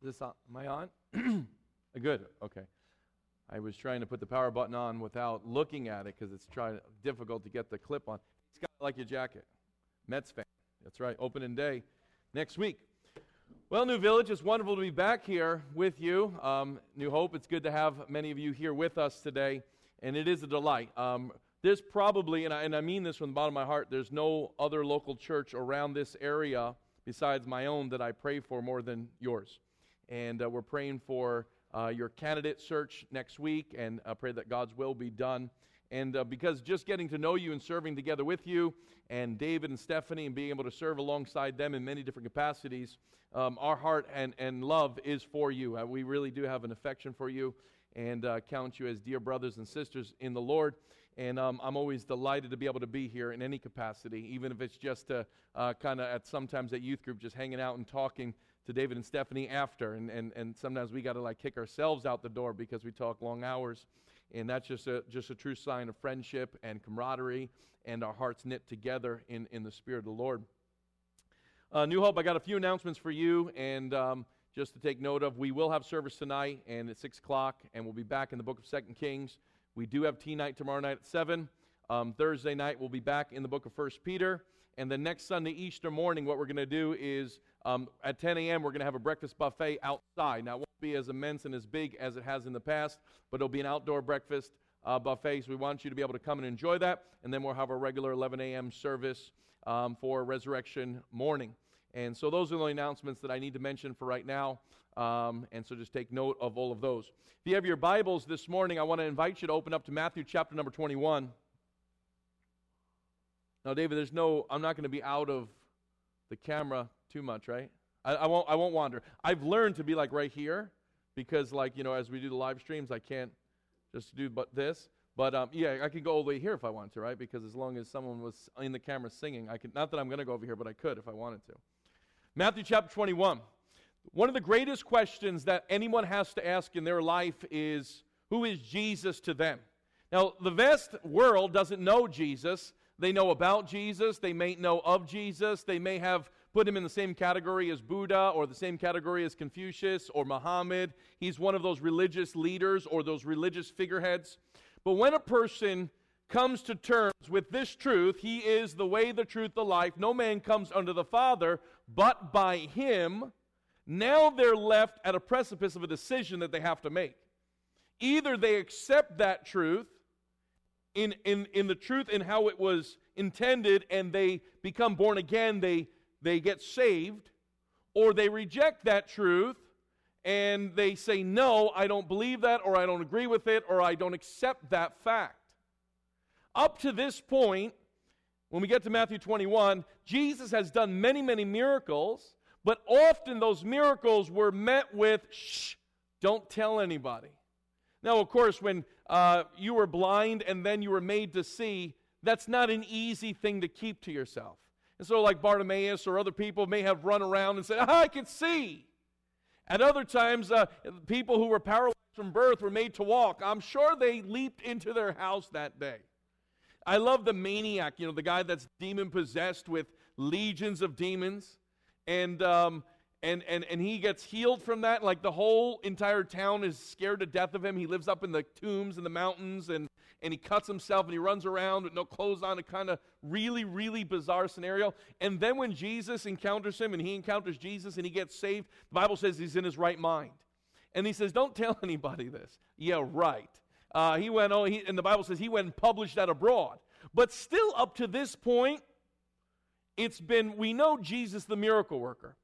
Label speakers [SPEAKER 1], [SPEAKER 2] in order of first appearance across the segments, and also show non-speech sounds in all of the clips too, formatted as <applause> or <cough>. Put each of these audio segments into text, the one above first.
[SPEAKER 1] Is this on? Am I on? <clears throat> Good. Okay. I was trying to put the power button on without looking at it because it's trying difficult to get the clip on. It's got like your jacket. Mets fan. That's right. Opening day next week. Well, New Village, it's wonderful to be back here with you. Um, New Hope, it's good to have many of you here with us today, and it is a delight. Um, there's probably, and I, and I mean this from the bottom of my heart, there's no other local church around this area besides my own that I pray for more than yours. And uh, we're praying for uh, your candidate search next week and uh, pray that God's will be done. And uh, because just getting to know you and serving together with you, and David and Stephanie, and being able to serve alongside them in many different capacities, um, our heart and, and love is for you. Uh, we really do have an affection for you and uh, count you as dear brothers and sisters in the Lord. And um, I'm always delighted to be able to be here in any capacity, even if it's just to uh, kind of at sometimes at youth group, just hanging out and talking to David and Stephanie after. And, and, and sometimes we got to like kick ourselves out the door because we talk long hours. And that's just a, just a true sign of friendship and camaraderie and our hearts knit together in, in the Spirit of the Lord. Uh, New Hope, I got a few announcements for you. And um, just to take note of, we will have service tonight and at 6 o'clock, and we'll be back in the book of Second Kings. We do have tea night tomorrow night at 7. Um, Thursday night, we'll be back in the book of First Peter. And then next Sunday, Easter morning, what we're going to do is um, at 10 a.m., we're going to have a breakfast buffet outside. Now, it won't be as immense and as big as it has in the past, but it'll be an outdoor breakfast uh, buffet. So we want you to be able to come and enjoy that. And then we'll have a regular 11 a.m. service um, for resurrection morning. And so those are the only announcements that I need to mention for right now. Um, and so just take note of all of those. If you have your Bibles this morning, I want to invite you to open up to Matthew chapter number 21. Now, David, there's no, I'm not going to be out of the camera too much, right? I, I, won't, I won't wander. I've learned to be like right here because, like, you know, as we do the live streams, I can't just do but this. But um, yeah, I could go all the way here if I want to, right? Because as long as someone was in the camera singing, I could. Not that I'm going to go over here, but I could if I wanted to. Matthew chapter 21. One of the greatest questions that anyone has to ask in their life is, "Who is Jesus to them?" Now, the vast world doesn't know Jesus. They know about Jesus. They may know of Jesus. They may have put him in the same category as Buddha or the same category as Confucius or Muhammad. He's one of those religious leaders or those religious figureheads. But when a person comes to terms with this truth, he is the way, the truth, the life. No man comes unto the Father but by him. Now they're left at a precipice of a decision that they have to make. Either they accept that truth in, in, in the truth and how it was intended and they become born again, they, they get saved, or they reject that truth and they say, No, I don't believe that, or I don't agree with it, or I don't accept that fact. Up to this point, when we get to Matthew 21, Jesus has done many, many miracles, but often those miracles were met with, Shh, don't tell anybody. Now, of course, when uh, you were blind and then you were made to see, that's not an easy thing to keep to yourself. And so, like Bartimaeus or other people may have run around and said, I can see. At other times, uh, people who were paralyzed from birth were made to walk. I'm sure they leaped into their house that day. I love the maniac, you know, the guy that's demon possessed with legions of demons. And um, and, and, and he gets healed from that. Like the whole entire town is scared to death of him. He lives up in the tombs in the mountains and, and he cuts himself and he runs around with no clothes on, a kind of really, really bizarre scenario. And then when Jesus encounters him and he encounters Jesus and he gets saved, the Bible says he's in his right mind. And he says, Don't tell <laughs> anybody this. Yeah, right. Uh, he went, oh, he, and the Bible says he went and published that abroad. But still, up to this point, it's been, we know Jesus the miracle worker.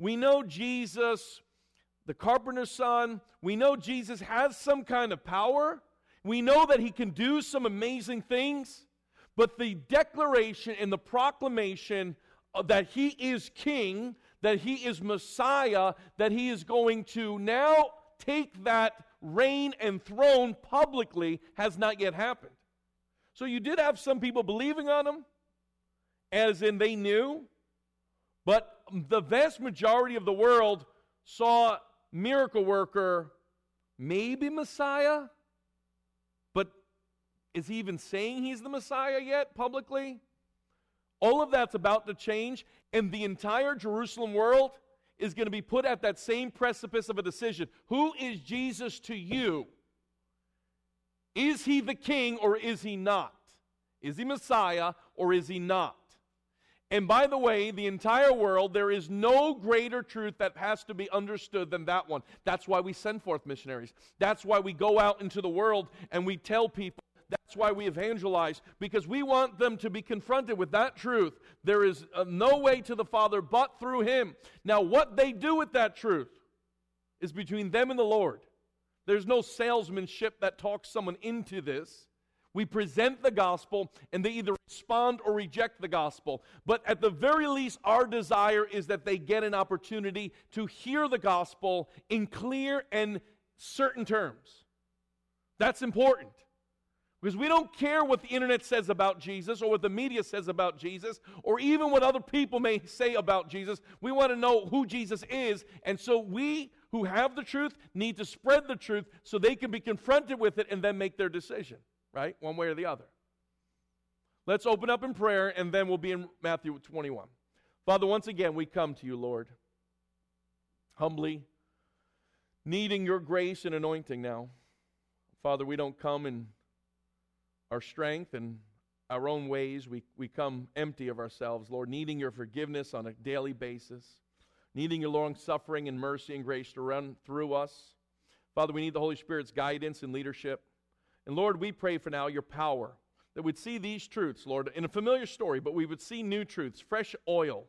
[SPEAKER 1] We know Jesus, the carpenter's son, we know Jesus has some kind of power. We know that he can do some amazing things. But the declaration and the proclamation that he is king, that he is Messiah, that he is going to now take that reign and throne publicly has not yet happened. So you did have some people believing on him, as in they knew, but the vast majority of the world saw miracle worker, maybe Messiah, but is he even saying he's the Messiah yet publicly? All of that's about to change, and the entire Jerusalem world is going to be put at that same precipice of a decision. Who is Jesus to you? Is he the king or is he not? Is he Messiah or is he not? And by the way, the entire world, there is no greater truth that has to be understood than that one. That's why we send forth missionaries. That's why we go out into the world and we tell people. That's why we evangelize, because we want them to be confronted with that truth. There is uh, no way to the Father but through Him. Now, what they do with that truth is between them and the Lord. There's no salesmanship that talks someone into this. We present the gospel and they either respond or reject the gospel. But at the very least, our desire is that they get an opportunity to hear the gospel in clear and certain terms. That's important. Because we don't care what the internet says about Jesus or what the media says about Jesus or even what other people may say about Jesus. We want to know who Jesus is. And so we who have the truth need to spread the truth so they can be confronted with it and then make their decision right? One way or the other. Let's open up in prayer and then we'll be in Matthew 21. Father, once again, we come to you, Lord, humbly, needing your grace and anointing now. Father, we don't come in our strength and our own ways. We, we come empty of ourselves, Lord, needing your forgiveness on a daily basis, needing your long suffering and mercy and grace to run through us. Father, we need the Holy Spirit's guidance and leadership. And Lord, we pray for now your power that we'd see these truths, Lord, in a familiar story, but we would see new truths, fresh oil,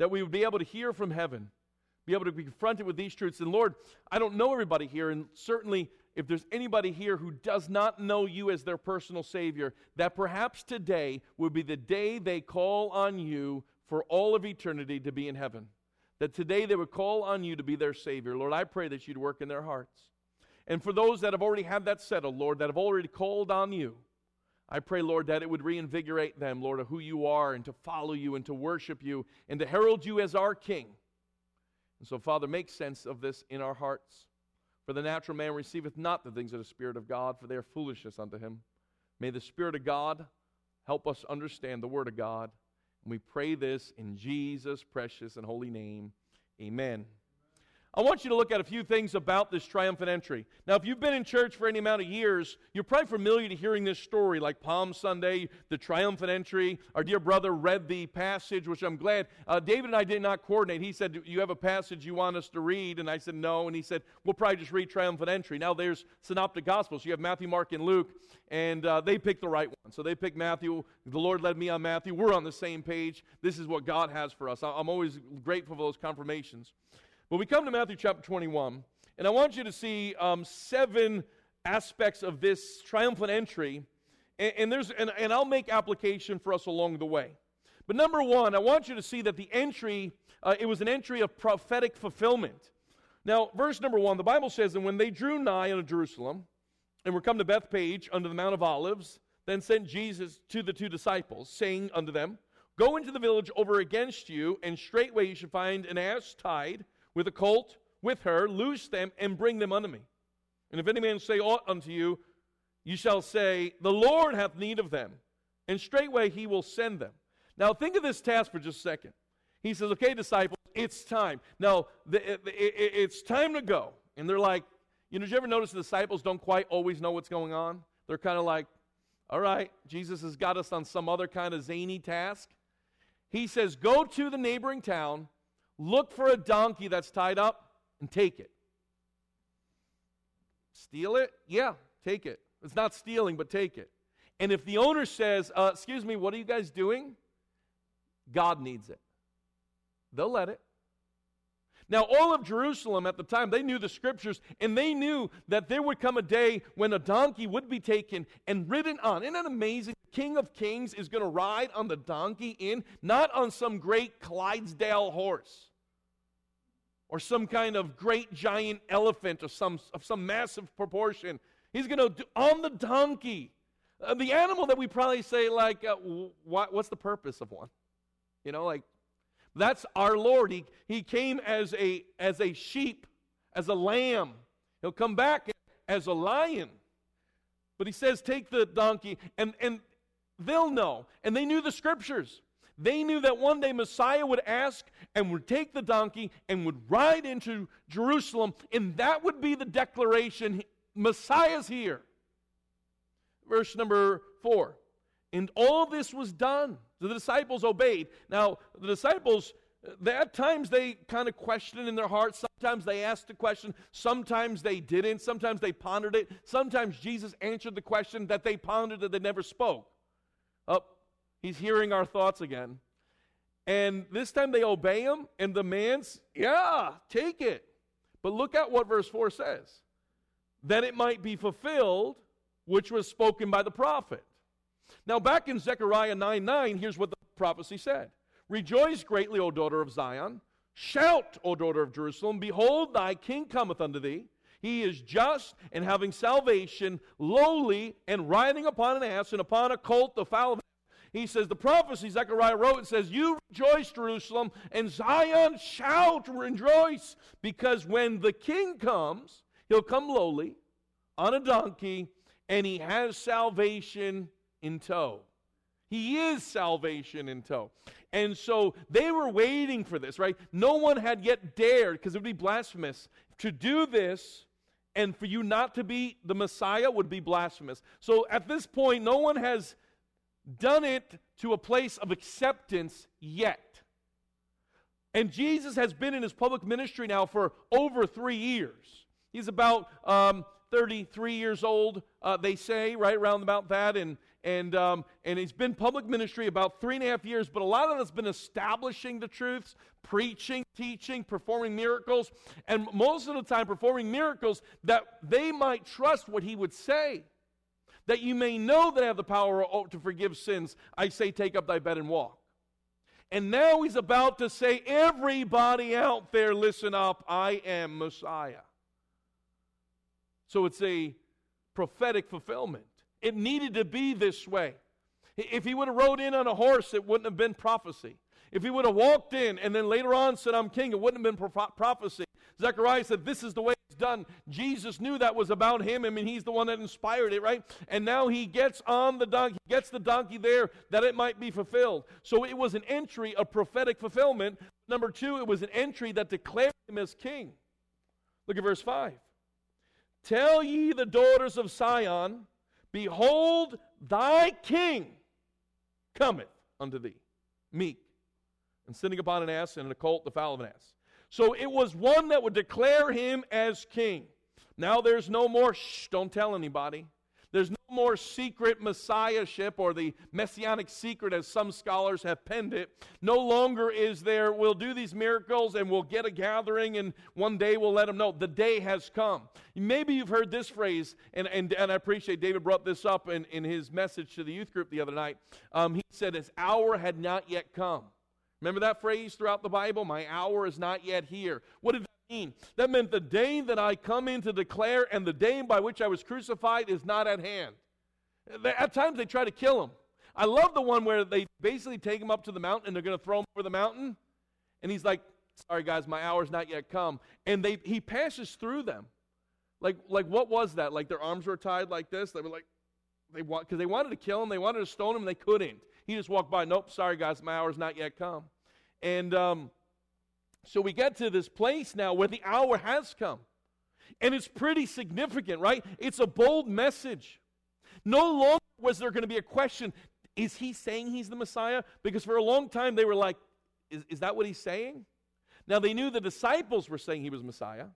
[SPEAKER 1] that we would be able to hear from heaven, be able to be confronted with these truths. And Lord, I don't know everybody here, and certainly if there's anybody here who does not know you as their personal Savior, that perhaps today would be the day they call on you for all of eternity to be in heaven. That today they would call on you to be their Savior. Lord, I pray that you'd work in their hearts. And for those that have already had that settled, Lord, that have already called on you, I pray, Lord, that it would reinvigorate them, Lord, of who you are and to follow you and to worship you and to herald you as our King. And so, Father, make sense of this in our hearts. For the natural man receiveth not the things of the Spirit of God, for they are foolishness unto him. May the Spirit of God help us understand the Word of God. And we pray this in Jesus' precious and holy name. Amen. I want you to look at a few things about this triumphant entry. Now, if you've been in church for any amount of years, you're probably familiar to hearing this story, like Palm Sunday, the triumphant entry. Our dear brother read the passage, which I'm glad. Uh, David and I did not coordinate. He said, You have a passage you want us to read? And I said, No. And he said, We'll probably just read triumphant entry. Now, there's synoptic gospels. You have Matthew, Mark, and Luke, and uh, they picked the right one. So they picked Matthew. The Lord led me on Matthew. We're on the same page. This is what God has for us. I'm always grateful for those confirmations. But we come to Matthew chapter 21, and I want you to see um, seven aspects of this triumphant entry, and, and there's, and, and I'll make application for us along the way. But number one, I want you to see that the entry, uh, it was an entry of prophetic fulfillment. Now, verse number one, the Bible says, And when they drew nigh unto Jerusalem, and were come to Bethphage under the Mount of Olives, then sent Jesus to the two disciples, saying unto them, Go into the village over against you, and straightway you shall find an ass tied with a colt with her, loose them, and bring them unto me. And if any man say aught unto you, you shall say, The Lord hath need of them, and straightway he will send them. Now think of this task for just a second. He says, Okay, disciples, it's time. Now, the, it, it, it's time to go. And they're like, you know, did you ever notice the disciples don't quite always know what's going on? They're kind of like, all right, Jesus has got us on some other kind of zany task. He says, Go to the neighboring town Look for a donkey that's tied up and take it. Steal it? Yeah, take it. It's not stealing, but take it. And if the owner says, uh, Excuse me, what are you guys doing? God needs it. They'll let it. Now, all of Jerusalem at the time, they knew the scriptures, and they knew that there would come a day when a donkey would be taken and ridden on. Isn't that amazing? King of Kings is going to ride on the donkey in, not on some great Clydesdale horse or some kind of great giant elephant of some, of some massive proportion. He's going to do on the donkey. Uh, the animal that we probably say, like, uh, what, what's the purpose of one? You know, like, that's our Lord. He, he came as a, as a sheep, as a lamb. He'll come back as a lion. But he says, take the donkey, and, and they'll know. And they knew the scriptures. They knew that one day Messiah would ask and would take the donkey and would ride into Jerusalem, and that would be the declaration Messiah's here. Verse number four. And all this was done. The disciples obeyed. Now, the disciples, at times they kind of questioned in their hearts. Sometimes they asked the question. Sometimes they didn't. Sometimes they pondered it. Sometimes Jesus answered the question that they pondered that they never spoke. Oh, He's hearing our thoughts again. And this time they obey him, and the man's, yeah, take it. But look at what verse 4 says that it might be fulfilled, which was spoken by the prophet. Now, back in Zechariah 9 9, here's what the prophecy said Rejoice greatly, O daughter of Zion. Shout, O daughter of Jerusalem. Behold, thy king cometh unto thee. He is just and having salvation, lowly and riding upon an ass and upon a colt, the foal of he says, the prophecy Zechariah wrote, it says, You rejoice, Jerusalem, and Zion shout, rejoice, because when the king comes, he'll come lowly on a donkey, and he has salvation in tow. He is salvation in tow. And so they were waiting for this, right? No one had yet dared, because it would be blasphemous, to do this, and for you not to be the Messiah would be blasphemous. So at this point, no one has done it to a place of acceptance yet. And Jesus has been in his public ministry now for over three years. He's about um, 33 years old, uh, they say, right around about that. And, and, um, and he's been public ministry about three and a half years, but a lot of it's been establishing the truths, preaching, teaching, performing miracles, and most of the time performing miracles that they might trust what he would say that you may know that I have the power to forgive sins, I say, take up thy bed and walk. And now he's about to say, everybody out there, listen up, I am Messiah. So it's a prophetic fulfillment. It needed to be this way. If he would have rode in on a horse, it wouldn't have been prophecy. If he would have walked in and then later on said, I'm king, it wouldn't have been prophecy. Zechariah said, This is the way it's done. Jesus knew that was about him. I mean, he's the one that inspired it, right? And now he gets on the donkey, gets the donkey there that it might be fulfilled. So it was an entry, a prophetic fulfillment. Number two, it was an entry that declared him as king. Look at verse 5. Tell ye the daughters of Sion, Behold, thy king cometh unto thee, meek, and sitting upon an ass and a colt, the fowl of an ass. So it was one that would declare him as king. Now there's no more, shh, don't tell anybody. There's no more secret messiahship or the messianic secret, as some scholars have penned it. No longer is there, we'll do these miracles and we'll get a gathering and one day we'll let them know. The day has come. Maybe you've heard this phrase, and, and, and I appreciate David brought this up in, in his message to the youth group the other night. Um, he said, His hour had not yet come. Remember that phrase throughout the Bible? My hour is not yet here. What did that mean? That meant the day that I come in to declare and the day by which I was crucified is not at hand. At times they try to kill him. I love the one where they basically take him up to the mountain and they're going to throw him over the mountain. And he's like, sorry guys, my hour's not yet come. And they, he passes through them. Like, like what was that? Like their arms were tied like this? They were like, they want, because they wanted to kill him, they wanted to stone him, they couldn't. He just walked by. Nope, sorry, guys, my hour's not yet come. And um, so we get to this place now where the hour has come. And it's pretty significant, right? It's a bold message. No longer was there going to be a question is he saying he's the Messiah? Because for a long time they were like, is, is that what he's saying? Now they knew the disciples were saying he was Messiah.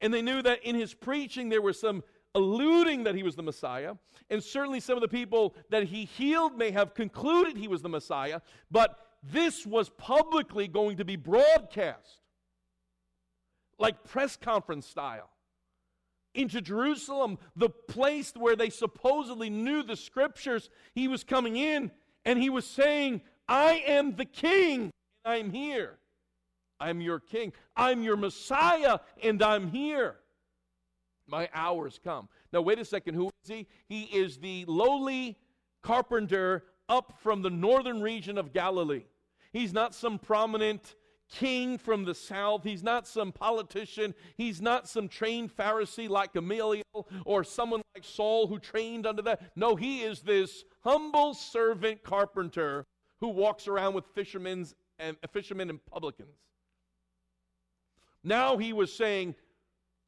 [SPEAKER 1] And they knew that in his preaching there was some alluding that he was the Messiah. And certainly some of the people that he healed may have concluded he was the Messiah. But this was publicly going to be broadcast, like press conference style, into Jerusalem, the place where they supposedly knew the scriptures. He was coming in and he was saying, I am the king, and I'm here. I'm your king. I'm your Messiah, and I'm here. My hour's come. Now, wait a second. Who is he? He is the lowly carpenter up from the northern region of Galilee. He's not some prominent king from the south. He's not some politician. He's not some trained Pharisee like Gamaliel or someone like Saul who trained under that. No, he is this humble servant carpenter who walks around with fishermen's and uh, fishermen and publicans. Now he was saying,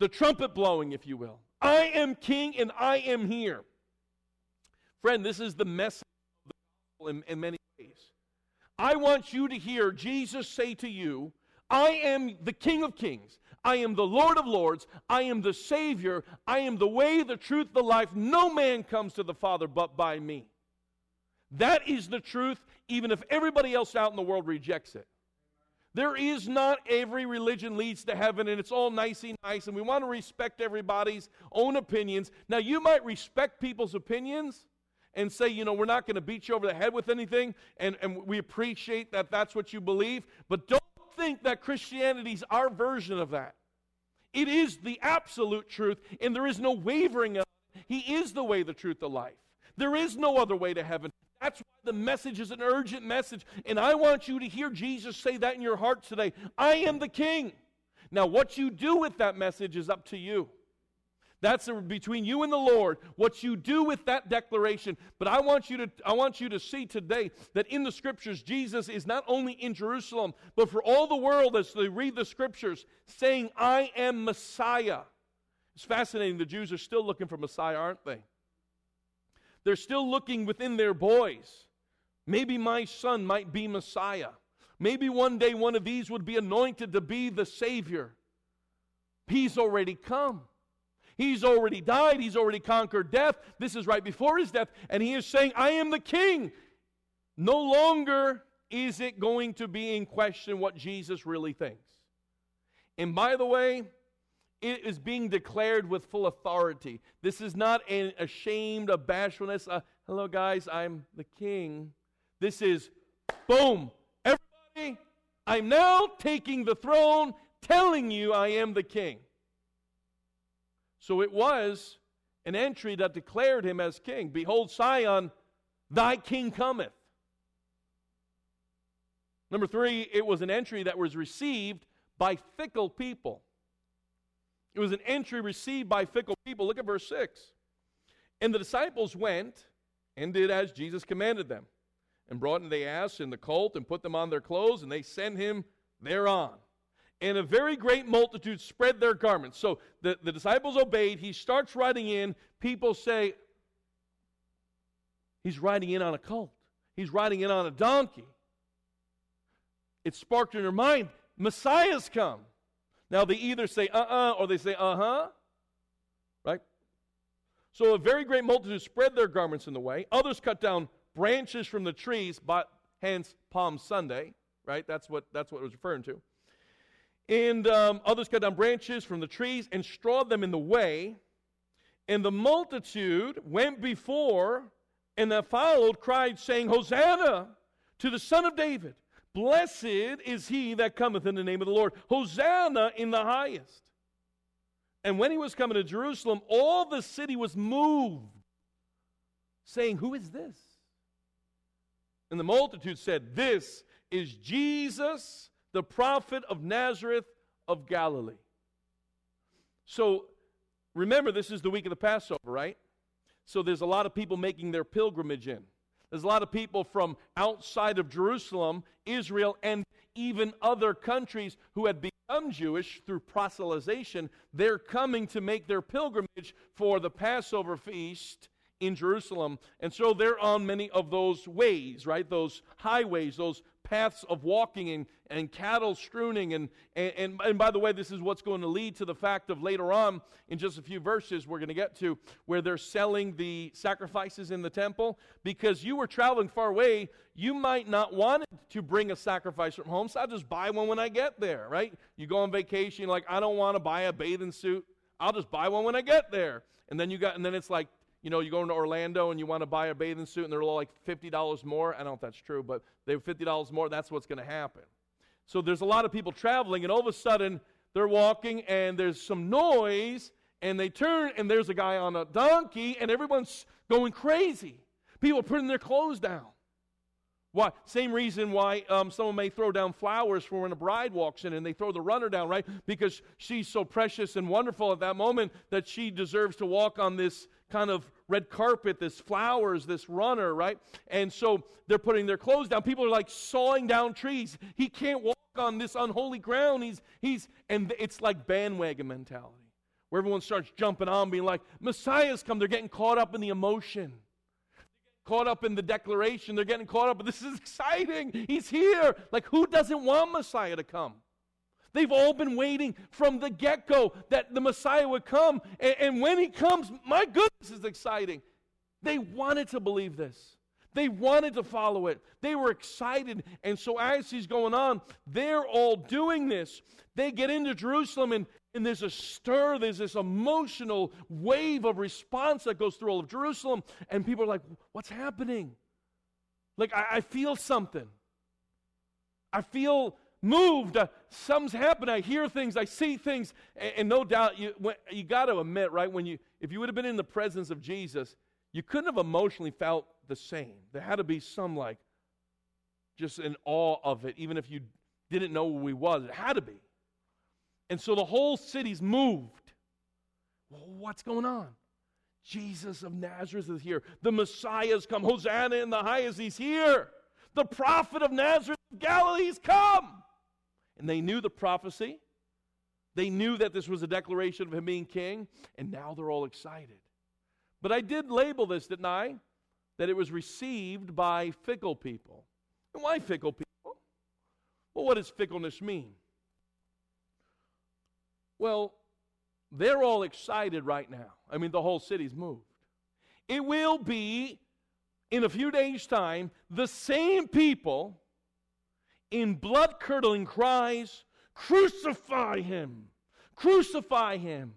[SPEAKER 1] the trumpet blowing, if you will. I am king and I am here. Friend, this is the message in, in many ways. I want you to hear Jesus say to you, I am the King of Kings. I am the Lord of Lords. I am the Savior. I am the way, the truth, the life. No man comes to the Father but by me. That is the truth, even if everybody else out in the world rejects it. There is not every religion leads to heaven and it's all nicey nice, and we want to respect everybody's own opinions. Now, you might respect people's opinions and say, you know, we're not going to beat you over the head with anything, and, and we appreciate that that's what you believe, but don't think that Christianity's our version of that. It is the absolute truth, and there is no wavering of it. He is the way, the truth, the life. There is no other way to heaven. That's why the message is an urgent message. And I want you to hear Jesus say that in your heart today. I am the king. Now, what you do with that message is up to you. That's between you and the Lord, what you do with that declaration. But I want you to I want you to see today that in the scriptures Jesus is not only in Jerusalem, but for all the world as they read the scriptures saying I am Messiah. It's fascinating the Jews are still looking for Messiah, aren't they? They're still looking within their boys. Maybe my son might be Messiah. Maybe one day one of these would be anointed to be the Savior. He's already come. He's already died. He's already conquered death. This is right before his death. And he is saying, I am the king. No longer is it going to be in question what Jesus really thinks. And by the way, it is being declared with full authority. This is not an ashamed, a bashfulness. Hello, guys, I'm the king. This is boom. Everybody, I'm now taking the throne, telling you I am the king. So it was an entry that declared him as king. Behold, Sion, thy king cometh. Number three, it was an entry that was received by fickle people. It was an entry received by fickle people. Look at verse 6. And the disciples went and did as Jesus commanded them, and brought in the ass and the colt, and put them on their clothes, and they sent him thereon. And a very great multitude spread their garments. So the, the disciples obeyed. He starts riding in. People say, He's riding in on a colt, he's riding in on a donkey. It sparked in their mind, Messiah's come. Now they either say uh uh-uh, uh or they say uh huh. Right? So a very great multitude spread their garments in the way. Others cut down branches from the trees, but hence Palm Sunday. Right? That's what that's what it was referring to. And um, others cut down branches from the trees and strawed them in the way. And the multitude went before and that followed cried, saying, Hosanna to the Son of David. Blessed is he that cometh in the name of the Lord. Hosanna in the highest. And when he was coming to Jerusalem, all the city was moved, saying, Who is this? And the multitude said, This is Jesus, the prophet of Nazareth of Galilee. So remember, this is the week of the Passover, right? So there's a lot of people making their pilgrimage in. There's a lot of people from outside of Jerusalem, Israel, and even other countries who had become Jewish through proselytization. They're coming to make their pilgrimage for the Passover feast in Jerusalem. And so they're on many of those ways, right? Those highways, those paths of walking and, and cattle strewing. And, and, and, by the way, this is what's going to lead to the fact of later on, in just a few verses, we're going to get to where they're selling the sacrifices in the temple. Because you were traveling far away, you might not want to bring a sacrifice from home, so I'll just buy one when I get there, right? You go on vacation, like, I don't want to buy a bathing suit. I'll just buy one when I get there. And then you got, and then it's like you know, you go into Orlando and you want to buy a bathing suit and they're like $50 more. I don't know if that's true, but they're $50 more. That's what's going to happen. So there's a lot of people traveling, and all of a sudden they're walking and there's some noise, and they turn and there's a guy on a donkey, and everyone's going crazy. People putting their clothes down. Why? Same reason why um, someone may throw down flowers for when a bride walks in and they throw the runner down, right? Because she's so precious and wonderful at that moment that she deserves to walk on this kind of red carpet, this flowers, this runner, right? And so they're putting their clothes down. People are like sawing down trees. He can't walk on this unholy ground. He's, he's, and it's like bandwagon mentality where everyone starts jumping on, being like, Messiah's come. They're getting caught up in the emotion caught up in the declaration. They're getting caught up. But this is exciting. He's here. Like, who doesn't want Messiah to come? They've all been waiting from the get go that the Messiah would come. And, and, when he comes, my goodness, is exciting. They wanted to believe this. They wanted to follow it. They were excited. And so, as he's going on, they're all doing this. They get into Jerusalem, and, and there's a stir, there's this emotional wave of response that goes through all of Jerusalem. And people are like, What's happening? Like, I, I feel something. I feel moved. Uh, something's happened. I hear things. I see things. And, and no doubt, you, you got to admit, right, when you, if you would have been in the presence of Jesus, you couldn't have emotionally felt the same. There had to be some, like, just in awe of it, even if you didn't know who he was. It had to be. And so the whole city's moved. Well, what's going on? Jesus of Nazareth is here. The Messiah's come. Hosanna in the highest. He's here. The prophet of Nazareth of Galilee's come. And they knew the prophecy. They knew that this was a declaration of him being king. And now they're all excited. But I did label this, didn't I? That it was received by fickle people. And why fickle people? Well, what does fickleness mean? Well, they're all excited right now. I mean, the whole city's moved. It will be, in a few days' time, the same people in blood curdling cries, Crucify him! Crucify him!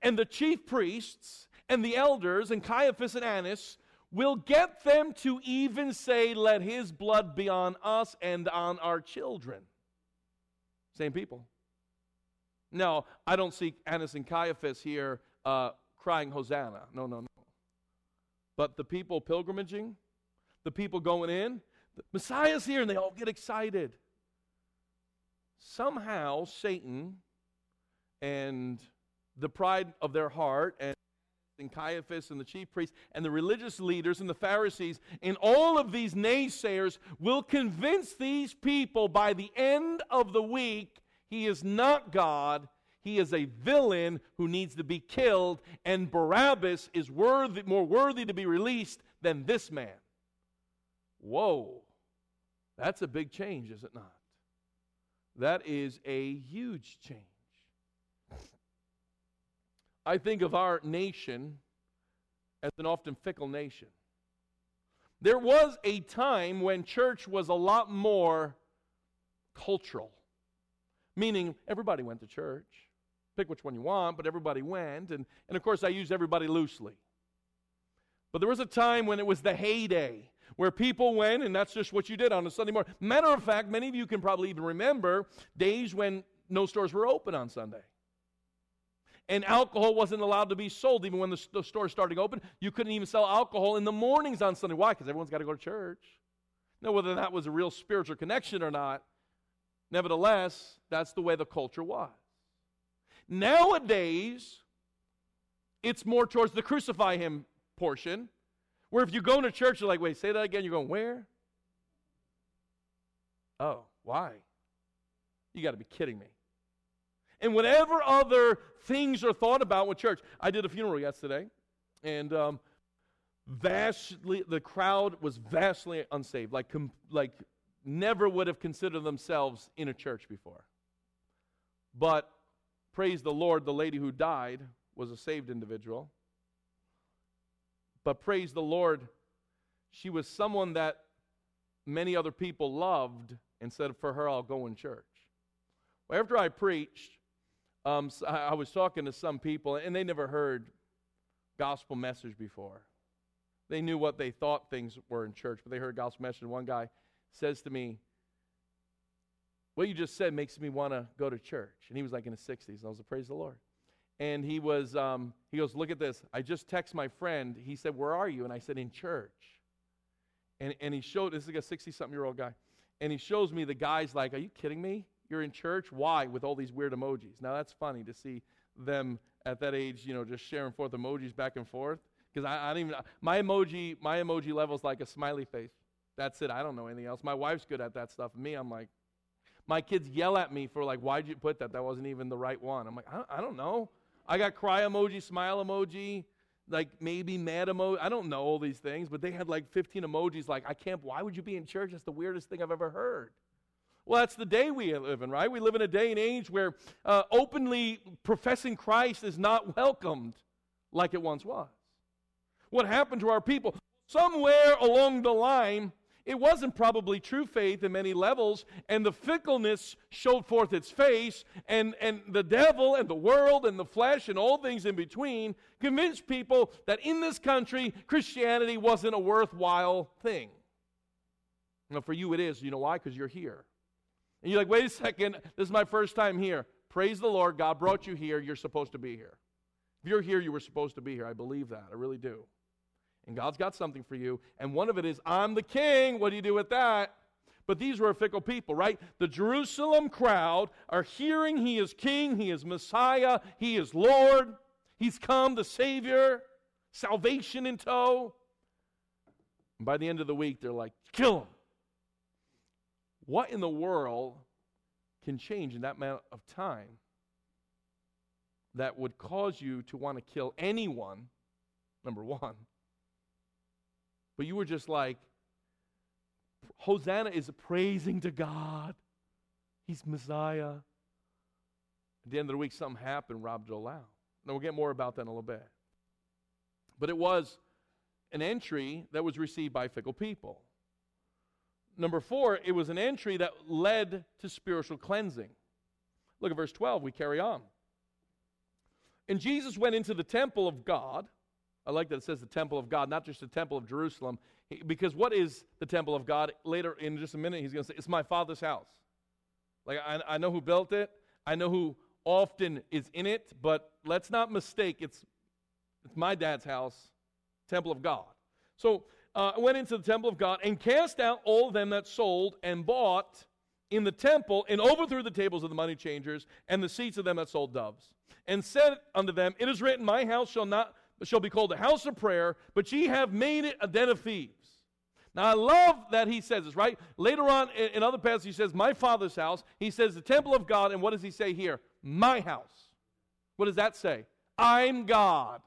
[SPEAKER 1] And the chief priests and the elders and Caiaphas and Annas will get them to even say, Let his blood be on us and on our children. Same people. No, I don't see Annas and Caiaphas here uh, crying Hosanna. No, no, no. But the people pilgrimaging, the people going in, the Messiah's here, and they all get excited. Somehow, Satan and the pride of their heart and and Caiaphas and the chief priests and the religious leaders and the Pharisees and all of these naysayers will convince these people by the end of the week he is not God. He is a villain who needs to be killed, and Barabbas is worthy, more worthy to be released than this man. Whoa. That's a big change, is it not? That is a huge change. I think of our nation as an often fickle nation. There was a time when church was a lot more cultural meaning everybody went to church. Pick which one you want, but everybody went. And, and of course, I use everybody loosely. But there was a time when it was the heyday where people went, and that's just what you did on a Sunday morning. Matter of fact, many of you can probably even remember days when no stores were open on Sunday. And alcohol wasn't allowed to be sold even when the, stores started open. You couldn't even sell alcohol in the mornings on Sunday. Why? Because everyone's got to go to church. Now, whether that was a real spiritual connection or not, Nevertheless, that's the way the culture was. Nowadays, it's more towards the crucify him portion, where if you go to church, you're like, wait, say that again. You're going, where? Oh, why? You got to be kidding me. And whatever other things are thought about with church, I did a funeral yesterday, and um, vastly, the crowd was vastly unsaved, like, com- like never would have considered themselves in a church before. But praise the Lord, the lady who died was a saved individual. But praise the Lord, she was someone that many other people loved and said, For her, I'll go in church. Well, after I preached, um, I was talking to some people, and they never heard gospel message before. They knew what they thought things were in church, but they heard gospel message. One guy says to me, What you just said makes me want to go to church. And he was like in his 60s. And I was like, Praise the Lord. And he was, um, he goes, Look at this. I just text my friend. He said, Where are you? And I said, In church. And, and he showed, this is like a 60 something year old guy. And he shows me the guy's like, Are you kidding me? You're in church? Why? With all these weird emojis. Now that's funny to see them at that age, you know, just sharing forth emojis back and forth. Because I, I don't even, my emoji, my emoji level is like a smiley face. That's it. I don't know anything else. My wife's good at that stuff. Me, I'm like, my kids yell at me for like, why'd you put that? That wasn't even the right one. I'm like, I, I don't know. I got cry emoji, smile emoji, like maybe mad emoji. I don't know all these things, but they had like 15 emojis. Like, I can't, why would you be in church? That's the weirdest thing I've ever heard. Well, that's the day we live in, right? We live in a day and age where uh, openly professing Christ is not welcomed like it once was. What happened to our people? Somewhere along the line, it wasn't probably true faith in many levels, and the fickleness showed forth its face, and, and the devil and the world and the flesh and all things in between convinced people that in this country, Christianity wasn't a worthwhile thing. Now, for you, it is. You know why? Because you're here. And you're like, wait a second, this is my first time here. Praise the Lord, God brought you here. You're supposed to be here. If you're here, you were supposed to be here. I believe that. I really do. And God's got something for you. And one of it is, I'm the king. What do you do with that? But these were a fickle people, right? The Jerusalem crowd are hearing he is king, he is Messiah, he is Lord, he's come, the Savior, salvation in tow. And by the end of the week, they're like, kill him. What in the world can change in that amount of time that would cause you to want to kill anyone, number one? But you were just like, Hosanna is praising to God. He's Messiah. At the end of the week, something happened, robbed out. Now, we'll get more about that in a little bit. But it was an entry that was received by fickle people. Number four, it was an entry that led to spiritual cleansing. Look at verse 12. We carry on. And Jesus went into the temple of God I like that it says the temple of God, not just the temple of Jerusalem. Because what is the temple of God? Later, in just a minute, he's going to say, It's my Father's house. Like, I, I know who built it, I know who often is in it, but let's not mistake it's, it's my dad's house, temple of God. So uh, I went into the temple of God and cast out all them that sold and bought in the temple and overthrew the tables of the money changers and the seats of them that sold doves and said unto them, It is written, My house shall not shall be called the house of prayer, but ye have made it a den of thieves. Now, I love that he says this, right? Later on in, in other passages, he says, My father's house. He says, the temple of God. And what does he say here? My house. What does that say? I'm God.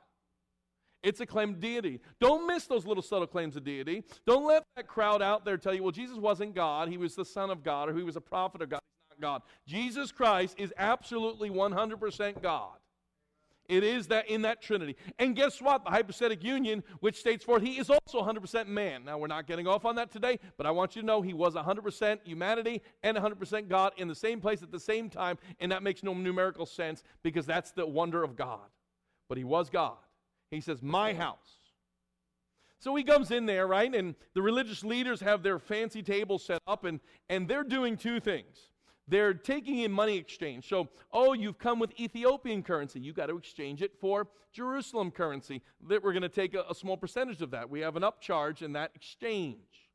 [SPEAKER 1] It's a claim of deity. Don't miss those little subtle claims of deity. Don't let that crowd out there tell you, well, Jesus wasn't God. He was the Son of God, or he was a prophet of God. He's not God. Jesus Christ is absolutely 100% God. It is that in that Trinity. And guess what? The hypostatic union, which states forth he is also 100% man. Now, we're not getting off on that today, but I want you to know he was 100% humanity and 100% God in the same place at the same time, and that makes no numerical sense because that's the wonder of God. But he was God. He says, My house. So he comes in there, right? And the religious leaders have their fancy table set up, and, and they're doing two things. They're taking in money exchange. So, oh, you've come with Ethiopian currency. You've got to exchange it for Jerusalem currency. That we're going to take a, a small percentage of that. We have an upcharge in that exchange.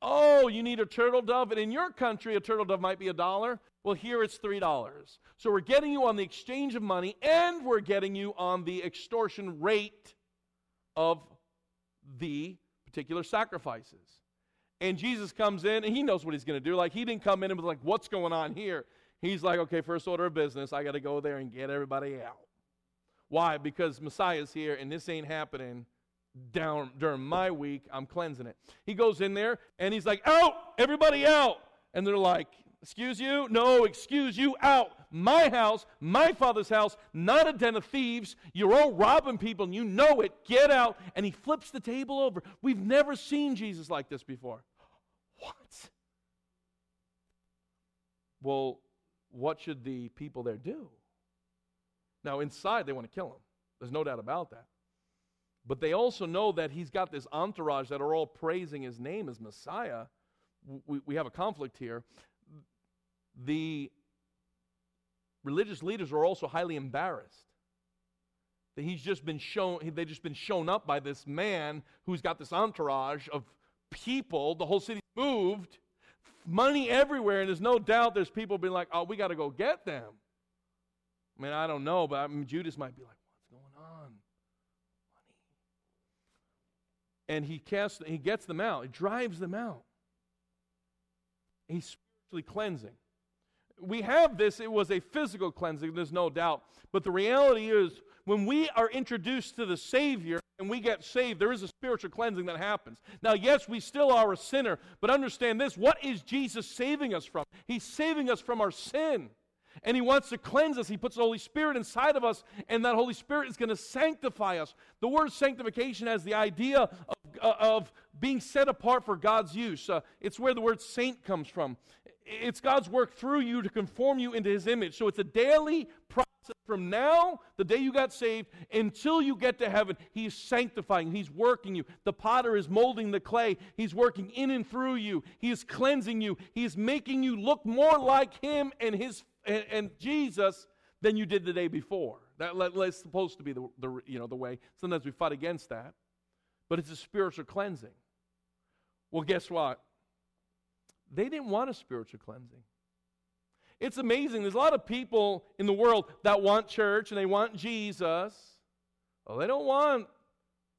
[SPEAKER 1] Oh, you need a turtle dove, and in your country, a turtle dove might be a dollar. Well, here it's $3. So we're getting you on the exchange of money, and we're getting you on the extortion rate of the particular sacrifices. And Jesus comes in and he knows what he's going to do. Like, he didn't come in and was like, what's going on here? He's like, okay, first order of business, I got to go there and get everybody out. Why? Because Messiah's here and this ain't happening down during my week. I'm cleansing it. He goes in there and he's like, out, everybody out. And they're like, excuse you? No, excuse you, out. My house, my father's house, not a den of thieves. You're all robbing people and you know it. Get out. And he flips the table over. We've never seen Jesus like this before. What? Well, what should the people there do? Now, inside, they want to kill him. There's no doubt about that. But they also know that he's got this entourage that are all praising his name as Messiah. We, we have a conflict here. The religious leaders are also highly embarrassed that he's just been shown, they've just been shown up by this man who's got this entourage of people. The whole city moved. Money everywhere, and there's no doubt there's people being like, oh, we got to go get them. I mean, I don't know, but I mean, Judas might be like, what's going on? Money. And he casts, he gets them out. He drives them out. He's spiritually cleansing. We have this, it was a physical cleansing, there's no doubt. But the reality is, when we are introduced to the Savior and we get saved, there is a spiritual cleansing that happens. Now, yes, we still are a sinner, but understand this what is Jesus saving us from? He's saving us from our sin. And He wants to cleanse us. He puts the Holy Spirit inside of us, and that Holy Spirit is going to sanctify us. The word sanctification has the idea of, uh, of being set apart for God's use. Uh, it's where the word saint comes from. It's God's work through you to conform you into His image. So it's a daily process from now, the day you got saved, until you get to heaven. He's sanctifying, He's working you. The potter is molding the clay, He's working in and through you. He is cleansing you, He is making you look more like Him and His and, and Jesus than you did the day before. That, that's supposed to be the, the, you know, the way. Sometimes we fight against that. But it's a spiritual cleansing. Well, guess what? They didn't want a spiritual cleansing. It's amazing. There's a lot of people in the world that want church and they want Jesus. Well, they don't want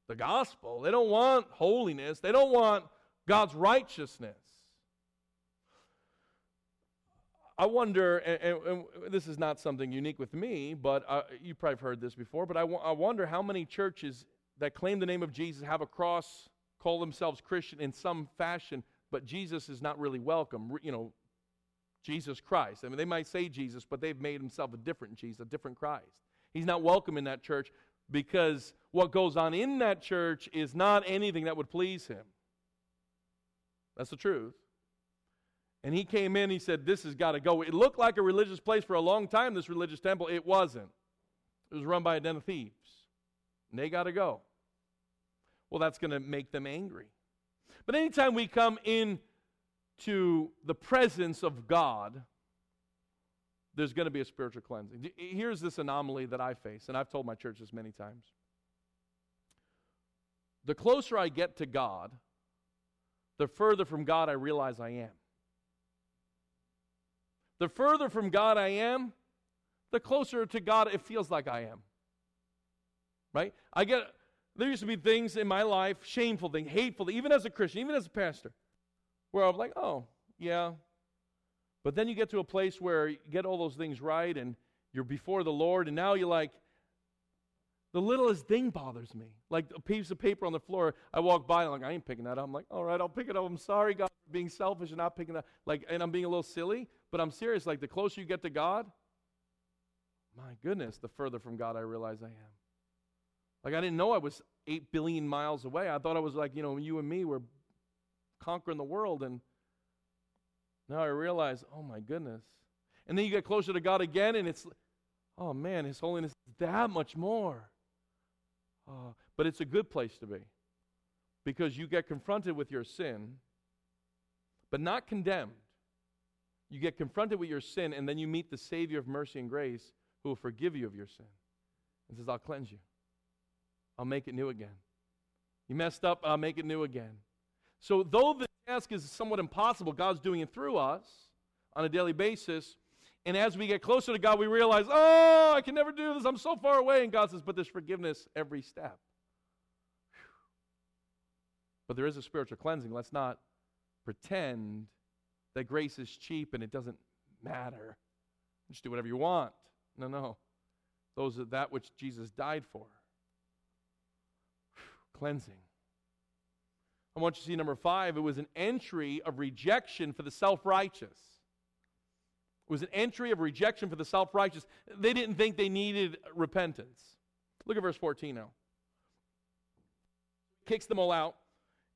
[SPEAKER 1] the gospel. They don't want holiness. They don't want God's righteousness. I wonder, and, and, and, this is not something unique with me, but uh, you probably have heard this before, but I, w- I wonder how many churches that claim the name of Jesus have a cross, call themselves Christian in some fashion, but Jesus is not really welcome. You know, Jesus Christ. I mean, they might say Jesus, but they've made himself a different Jesus, a different Christ. He's not welcome in that church because what goes on in that church is not anything that would please him. That's the truth. And he came in, he said, This has got to go. It looked like a religious place for a long time, this religious temple. It wasn't. It was run by a den of thieves. And they got to go. Well, that's going to make them angry. But anytime we come in to the presence of God, there's going to be a spiritual cleansing. Here's this anomaly that I face, and I've told my church this many times. The closer I get to God, the further from God I realize I am. The further from God I am, the closer to God it feels like I am. Right? I get there used to be things in my life, shameful things, hateful, even as a Christian, even as a pastor, where I'm like, oh, yeah. But then you get to a place where you get all those things right and you're before the Lord, and now you're like, the littlest thing bothers me. Like a piece of paper on the floor, I walk by I'm like, I ain't picking that up. I'm like, all right, I'll pick it up. I'm sorry, God, for being selfish and not picking up. Like, and I'm being a little silly, but I'm serious. Like the closer you get to God, my goodness, the further from God I realize I am. Like, I didn't know I was 8 billion miles away. I thought I was like, you know, you and me were conquering the world. And now I realize, oh my goodness. And then you get closer to God again, and it's, oh man, His holiness is that much more. Oh, but it's a good place to be because you get confronted with your sin, but not condemned. You get confronted with your sin, and then you meet the Savior of mercy and grace who will forgive you of your sin and says, I'll cleanse you. I'll make it new again. You messed up, I'll make it new again. So, though the task is somewhat impossible, God's doing it through us on a daily basis. And as we get closer to God, we realize, oh, I can never do this. I'm so far away. And God says, but there's forgiveness every step. But there is a spiritual cleansing. Let's not pretend that grace is cheap and it doesn't matter. Just do whatever you want. No, no. Those are that which Jesus died for cleansing. I want you to see number five, it was an entry of rejection for the self righteous. It was an entry of rejection for the self righteous. They didn't think they needed repentance. Look at verse 14 now. Kicks them all out.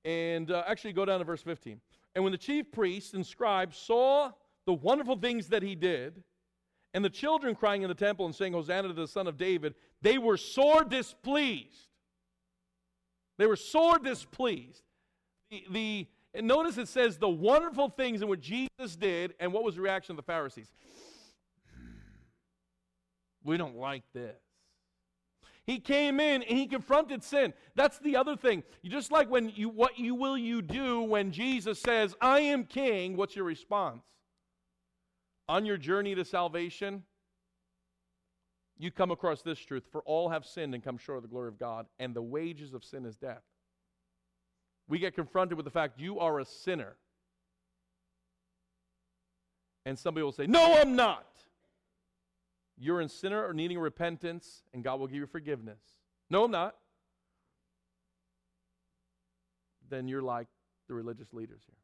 [SPEAKER 1] And uh, actually, go down to verse 15. And when the chief priests and scribes saw the wonderful things that he did, and the children crying in the temple and saying, Hosanna to the Son of David, they were sore displeased they were sore displeased. The, the, and notice it says the wonderful things in what Jesus did, and what was the reaction of the Pharisees? Hmm. We don't like this. He came in and he confronted sin. That's the other thing. You just like when you what you will you do when Jesus says, "I am king," what's your response? On your journey to salvation, you come across this truth, for all have sinned and come short of the glory of God, and the wages of sin is death. We get confronted with the fact you are a sinner. And somebody will say, "No, I'm not." You're a sinner or needing repentance, and God will give you forgiveness. No, I'm not. Then you're like the religious leaders here.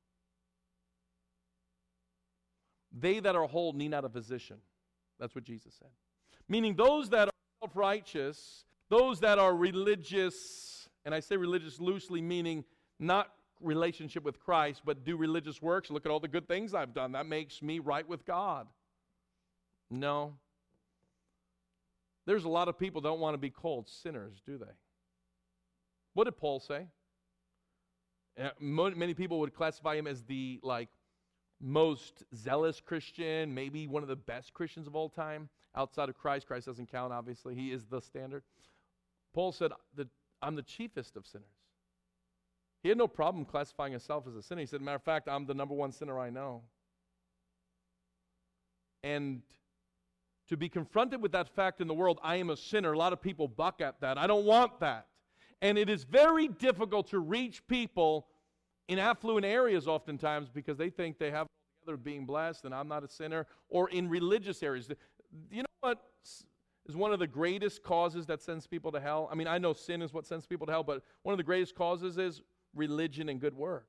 [SPEAKER 1] They that are whole need not a physician. That's what Jesus said. Meaning those that are self righteous, those that are religious, and I say religious loosely, meaning not relationship with Christ, but do religious works. Look at all the good things I've done. That makes me right with God. No, there's a lot of people don't want to be called sinners, do they? What did Paul say? Uh, many people would classify him as the like most zealous Christian, maybe one of the best Christians of all time outside of Christ. Christ doesn't count, obviously. He is the standard. Paul said I'm the chiefest of sinners. He had no problem classifying himself as a sinner. He said, matter of fact, I'm the number one sinner I know. And to be confronted with that fact in the world, I am a sinner. A lot of people buck at that. I don't want that. And it is very difficult to reach people in affluent areas oftentimes because they think they have it being blessed and I'm not a sinner, or in religious areas. You know what is one of the greatest causes that sends people to hell? I mean, I know sin is what sends people to hell, but one of the greatest causes is religion and good works.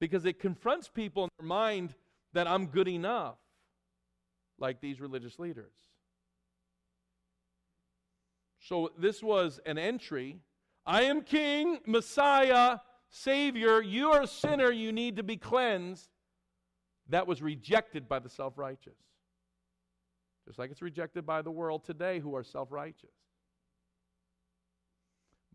[SPEAKER 1] Because it confronts people in their mind that I'm good enough like these religious leaders. So this was an entry. I am king, Messiah, Savior. You are a sinner. You need to be cleansed. That was rejected by the self righteous. Just like it's rejected by the world today who are self righteous.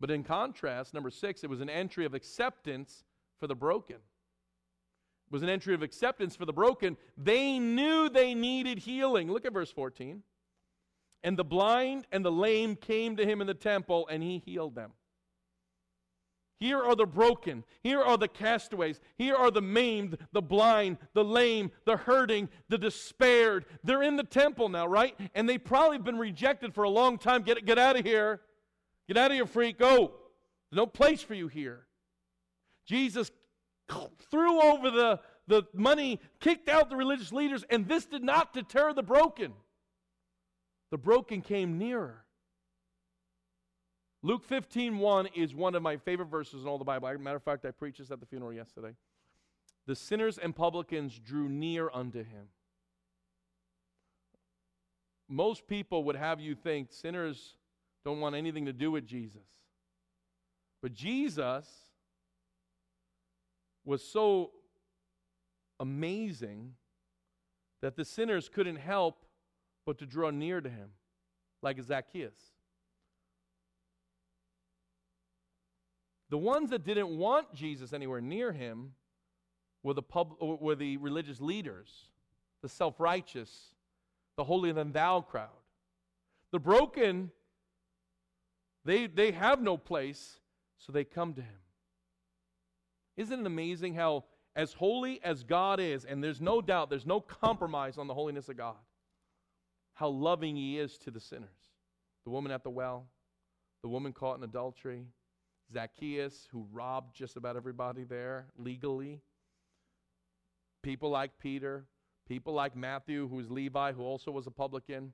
[SPEAKER 1] But in contrast, number six, it was an entry of acceptance for the broken It was an entry of acceptance for the broken. They knew they needed healing. Look at verse 14. And the blind and the lame came to him in the temple, and he healed them. Here are the broken. Here are the castaways. Here are the maimed, the blind, the lame, the hurting, the despaired. They're in the temple now, right? And they've probably been rejected for a long time. Get, get out of here. Get out of here, freak. Go. There's no place for you here. Jesus threw over the, the money, kicked out the religious leaders, and this did not deter the broken. The broken came nearer. Luke 15 1 is one of my favorite verses in all the Bible. Matter of fact, I preached this at the funeral yesterday. The sinners and publicans drew near unto him. Most people would have you think sinners don't want anything to do with Jesus. But Jesus was so amazing that the sinners couldn't help but to draw near to him, like Zacchaeus. The ones that didn't want Jesus anywhere near him were the, pub, were the religious leaders, the self righteous, the holier than thou crowd. The broken, they, they have no place, so they come to him. Isn't it amazing how, as holy as God is, and there's no doubt, there's no compromise on the holiness of God, how loving He is to the sinners? The woman at the well, the woman caught in adultery, Zacchaeus, who robbed just about everybody there legally, people like Peter, people like Matthew, who was Levi, who also was a publican.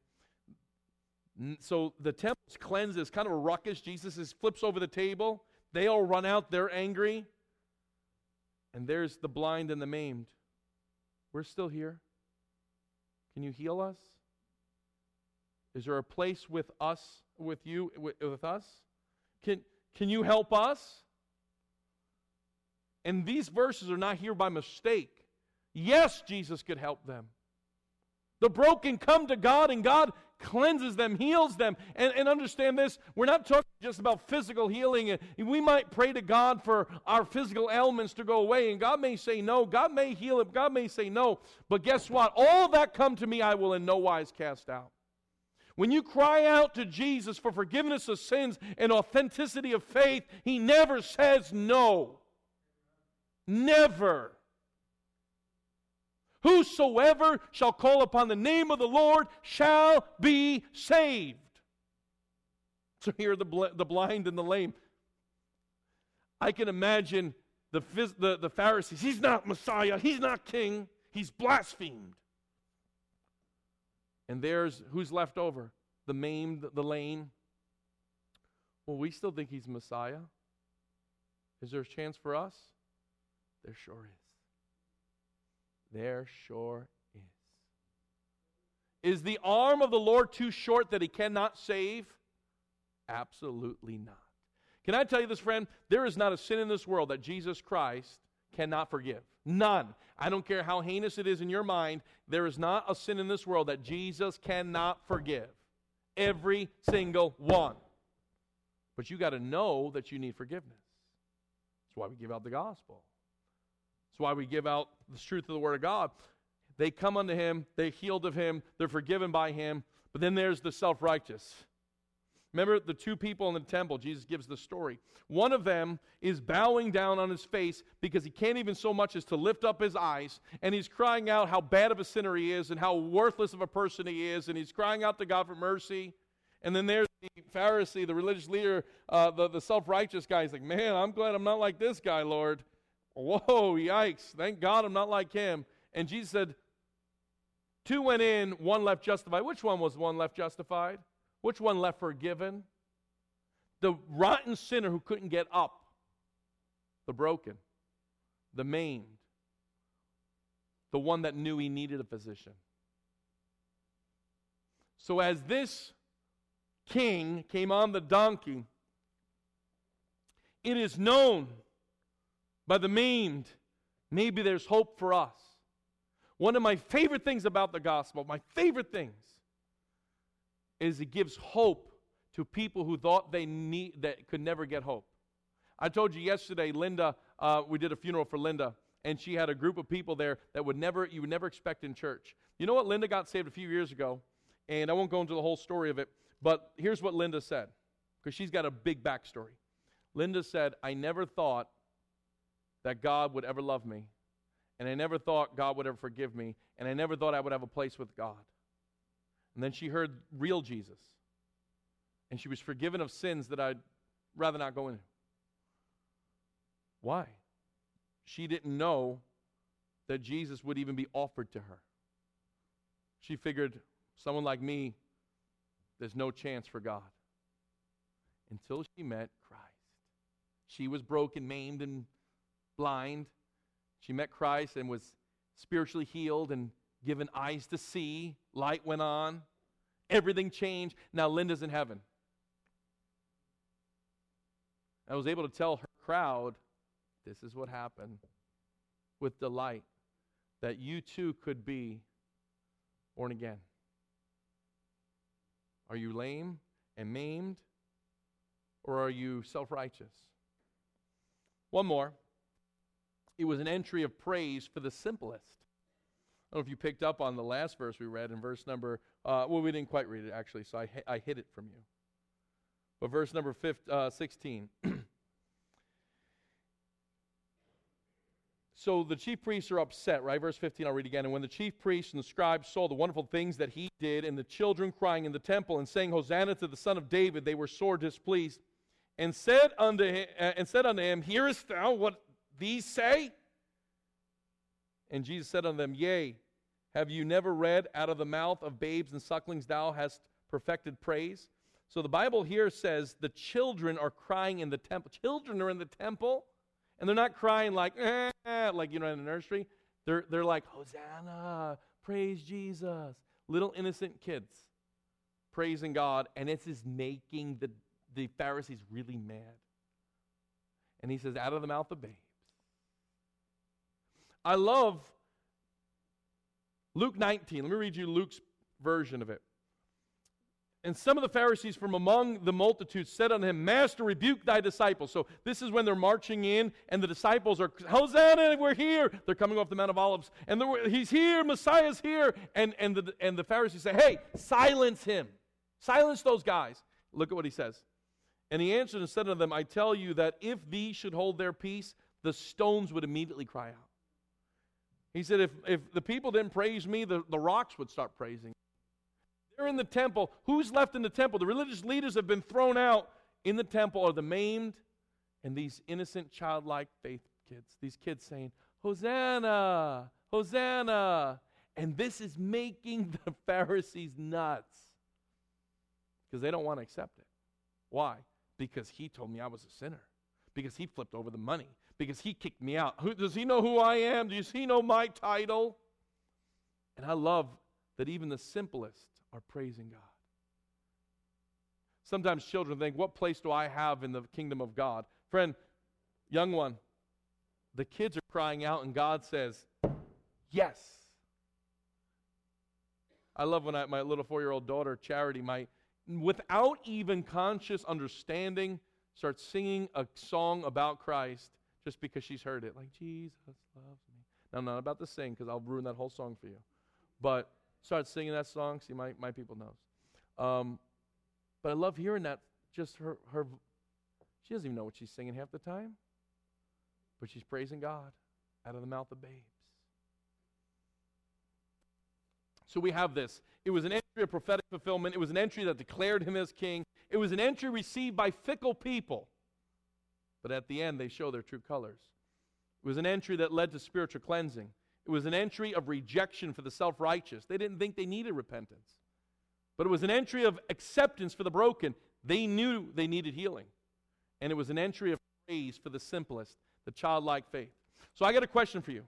[SPEAKER 1] So the temple's cleansed is kind of a ruckus. Jesus is, flips over the table. They all run out. They're angry. And there's the blind and the maimed. We're still here. Can you heal us? Is there a place with us, with you, with, with us? Can, can you help us? And these verses are not here by mistake. Yes, Jesus could help them. The broken come to God, and God cleanses them, heals them. And, and understand this we're not talking just about physical healing. We might pray to God for our physical ailments to go away, and God may say no. God may heal it, God may say no. But guess what? All that come to me, I will in no wise cast out. When you cry out to Jesus for forgiveness of sins and authenticity of faith, He never says no. Never. Whosoever shall call upon the name of the Lord shall be saved. So here are the, bl- the blind and the lame. I can imagine the, phys- the, the Pharisees. He's not Messiah. He's not king. He's blasphemed. And there's who's left over? The maimed, the lame. Well, we still think he's Messiah. Is there a chance for us? There sure is. There sure is. Is the arm of the Lord too short that he cannot save? Absolutely not. Can I tell you this, friend? There is not a sin in this world that Jesus Christ cannot forgive. None. I don't care how heinous it is in your mind, there is not a sin in this world that Jesus cannot forgive. Every single one. But you got to know that you need forgiveness. That's why we give out the gospel. That's why we give out the truth of the Word of God. They come unto Him, they healed of Him, they're forgiven by Him. But then there's the self righteous. Remember the two people in the temple, Jesus gives the story. One of them is bowing down on his face because he can't even so much as to lift up his eyes, and he's crying out how bad of a sinner he is and how worthless of a person he is, and he's crying out to God for mercy. And then there's the Pharisee, the religious leader, uh, the, the self righteous guy. He's like, Man, I'm glad I'm not like this guy, Lord. Whoa, yikes. Thank God I'm not like him. And Jesus said, Two went in, one left justified. Which one was one left justified? Which one left forgiven? The rotten sinner who couldn't get up, the broken, the maimed, the one that knew he needed a physician. So, as this king came on the donkey, it is known by the maimed, maybe there's hope for us. One of my favorite things about the gospel, my favorite things, is it gives hope to people who thought they need that could never get hope. I told you yesterday, Linda, uh, we did a funeral for Linda, and she had a group of people there that would never you would never expect in church. You know what? Linda got saved a few years ago, and I won't go into the whole story of it, but here's what Linda said, because she's got a big backstory. Linda said, I never thought that God would ever love me, and I never thought God would ever forgive me, and I never thought I would have a place with God. And then she heard real Jesus. And she was forgiven of sins that I'd rather not go into. Why? She didn't know that Jesus would even be offered to her. She figured, someone like me, there's no chance for God. Until she met Christ. She was broken, maimed, and blind. She met Christ and was spiritually healed and given eyes to see. Light went on. Everything changed. Now Linda's in heaven. I was able to tell her crowd this is what happened with delight that you too could be born again. Are you lame and maimed, or are you self righteous? One more. It was an entry of praise for the simplest. I don't know if you picked up on the last verse we read in verse number, uh, well, we didn't quite read it actually, so I, I hid it from you. But verse number 15, uh, 16. <clears throat> so the chief priests are upset, right? Verse 15, I'll read again. And when the chief priests and the scribes saw the wonderful things that he did, and the children crying in the temple and saying, Hosanna to the Son of David, they were sore displeased, and said unto him, uh, and said unto him Hearest thou what these say? And Jesus said unto them, Yea, have you never read, out of the mouth of babes and sucklings thou hast perfected praise? So the Bible here says the children are crying in the temple. Children are in the temple, and they're not crying like, eh, like you know, in the nursery. They're, they're like, Hosanna, praise Jesus. Little innocent kids praising God, and this is making the, the Pharisees really mad. And he says, out of the mouth of babes. I love Luke 19. Let me read you Luke's version of it. And some of the Pharisees from among the multitude said unto him, Master, rebuke thy disciples. So this is when they're marching in, and the disciples are, Hosanna, we're here. They're coming off the Mount of Olives, and he's here, Messiah's here. And, and, the, and the Pharisees say, Hey, silence him. Silence those guys. Look at what he says. And he answered and said unto them, I tell you that if these should hold their peace, the stones would immediately cry out. He said, if, if the people didn't praise me, the, the rocks would start praising. They're in the temple. Who's left in the temple? The religious leaders have been thrown out. In the temple are the maimed and these innocent, childlike faith kids. These kids saying, Hosanna, Hosanna. And this is making the <laughs> Pharisees nuts because they don't want to accept it. Why? Because he told me I was a sinner, because he flipped over the money, because he kicked me out. Who, does he know who I am? Does he know my title? And I love that even the simplest are praising God. Sometimes children think, What place do I have in the kingdom of God? Friend, young one, the kids are crying out, and God says, Yes. I love when I, my little four year old daughter, Charity, my, without even conscious understanding, starts singing a song about Christ just because she's heard it. Like, Jesus loves me. Now, not about to sing because I'll ruin that whole song for you. But start singing that song. See, my, my people knows. Um, but I love hearing that. Just her, her, she doesn't even know what she's singing half the time. But she's praising God out of the mouth of babes. So we have this. It was an entry of prophetic fulfillment. It was an entry that declared him as king. It was an entry received by fickle people. But at the end, they show their true colors. It was an entry that led to spiritual cleansing. It was an entry of rejection for the self righteous. They didn't think they needed repentance. But it was an entry of acceptance for the broken. They knew they needed healing. And it was an entry of praise for the simplest, the childlike faith. So I got a question for you.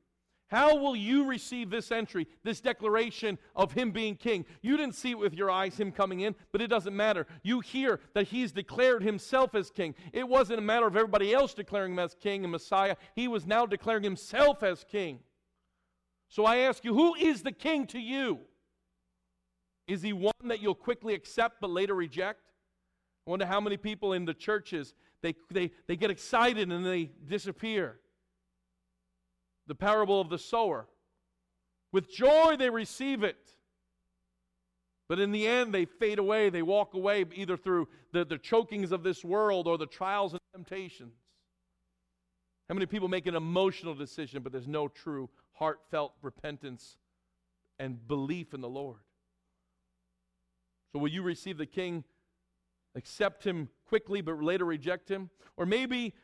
[SPEAKER 1] How will you receive this entry, this declaration of him being king? You didn't see it with your eyes, him coming in, but it doesn't matter. You hear that he's declared himself as king. It wasn't a matter of everybody else declaring him as king and Messiah. He was now declaring himself as king. So I ask you, who is the king to you? Is he one that you'll quickly accept but later reject? I wonder how many people in the churches they, they, they get excited and they disappear the parable of the sower. With joy they receive it. But in the end, they fade away. They walk away either through the, the chokings of this world or the trials and temptations. How many people make an emotional decision, but there's no true heartfelt repentance and belief in the Lord? So, will you receive the King, accept him quickly, but later reject him? Or maybe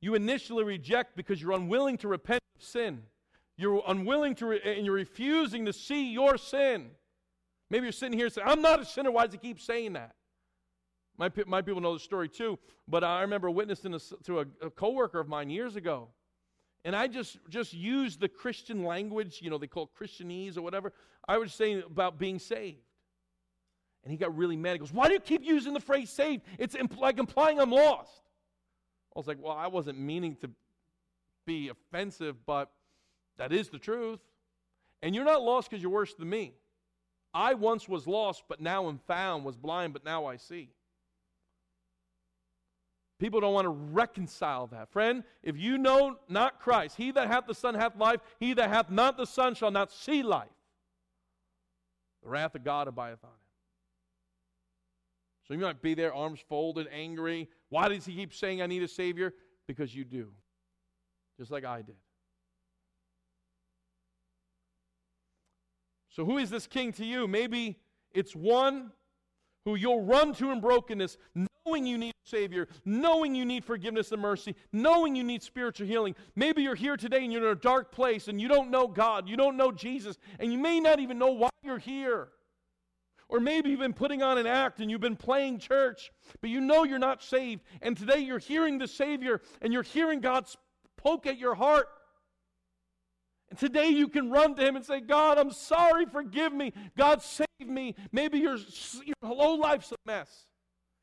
[SPEAKER 1] you initially reject because you're unwilling to repent sin. You're unwilling to, re- and you're refusing to see your sin. Maybe you're sitting here saying, I'm not a sinner. Why does he keep saying that? My, my people know the story too, but I remember witnessing this to a, a coworker of mine years ago. And I just, just used the Christian language, you know, they call it Christianese or whatever. I was saying about being saved. And he got really mad. He goes, Why do you keep using the phrase saved? It's impl- like implying I'm lost. I was like, well, I wasn't meaning to be offensive, but that is the truth. And you're not lost because you're worse than me. I once was lost, but now am found, was blind, but now I see. People don't want to reconcile that. Friend, if you know not Christ, he that hath the Son hath life, he that hath not the Son shall not see life. The wrath of God abideth on him. So you might be there, arms folded, angry. Why does he keep saying, I need a Savior? Because you do, just like I did. So, who is this king to you? Maybe it's one who you'll run to in brokenness, knowing you need a Savior, knowing you need forgiveness and mercy, knowing you need spiritual healing. Maybe you're here today and you're in a dark place and you don't know God, you don't know Jesus, and you may not even know why you're here. Or maybe you've been putting on an act and you've been playing church, but you know you're not saved. And today you're hearing the Savior and you're hearing God poke at your heart. And today you can run to Him and say, God, I'm sorry, forgive me. God, save me. Maybe your, your whole life's a mess.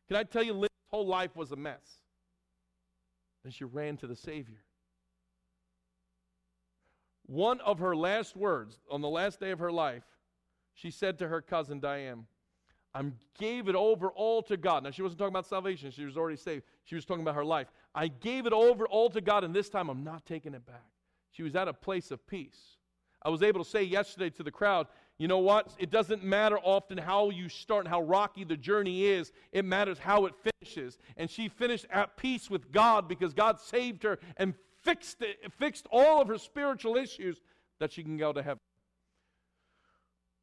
[SPEAKER 1] Can I tell you, Lynn's whole life was a mess? And she ran to the Savior. One of her last words on the last day of her life she said to her cousin Diane, I gave it over all to God. Now, she wasn't talking about salvation, she was already saved. She was talking about her life. I gave it over all to God, and this time I'm not taking it back. She was at a place of peace. I was able to say yesterday to the crowd, you know what? It doesn't matter often how you start and how rocky the journey is. It matters how it finishes. And she finished at peace with God because God saved her and fixed it, fixed all of her spiritual issues that she can go to heaven.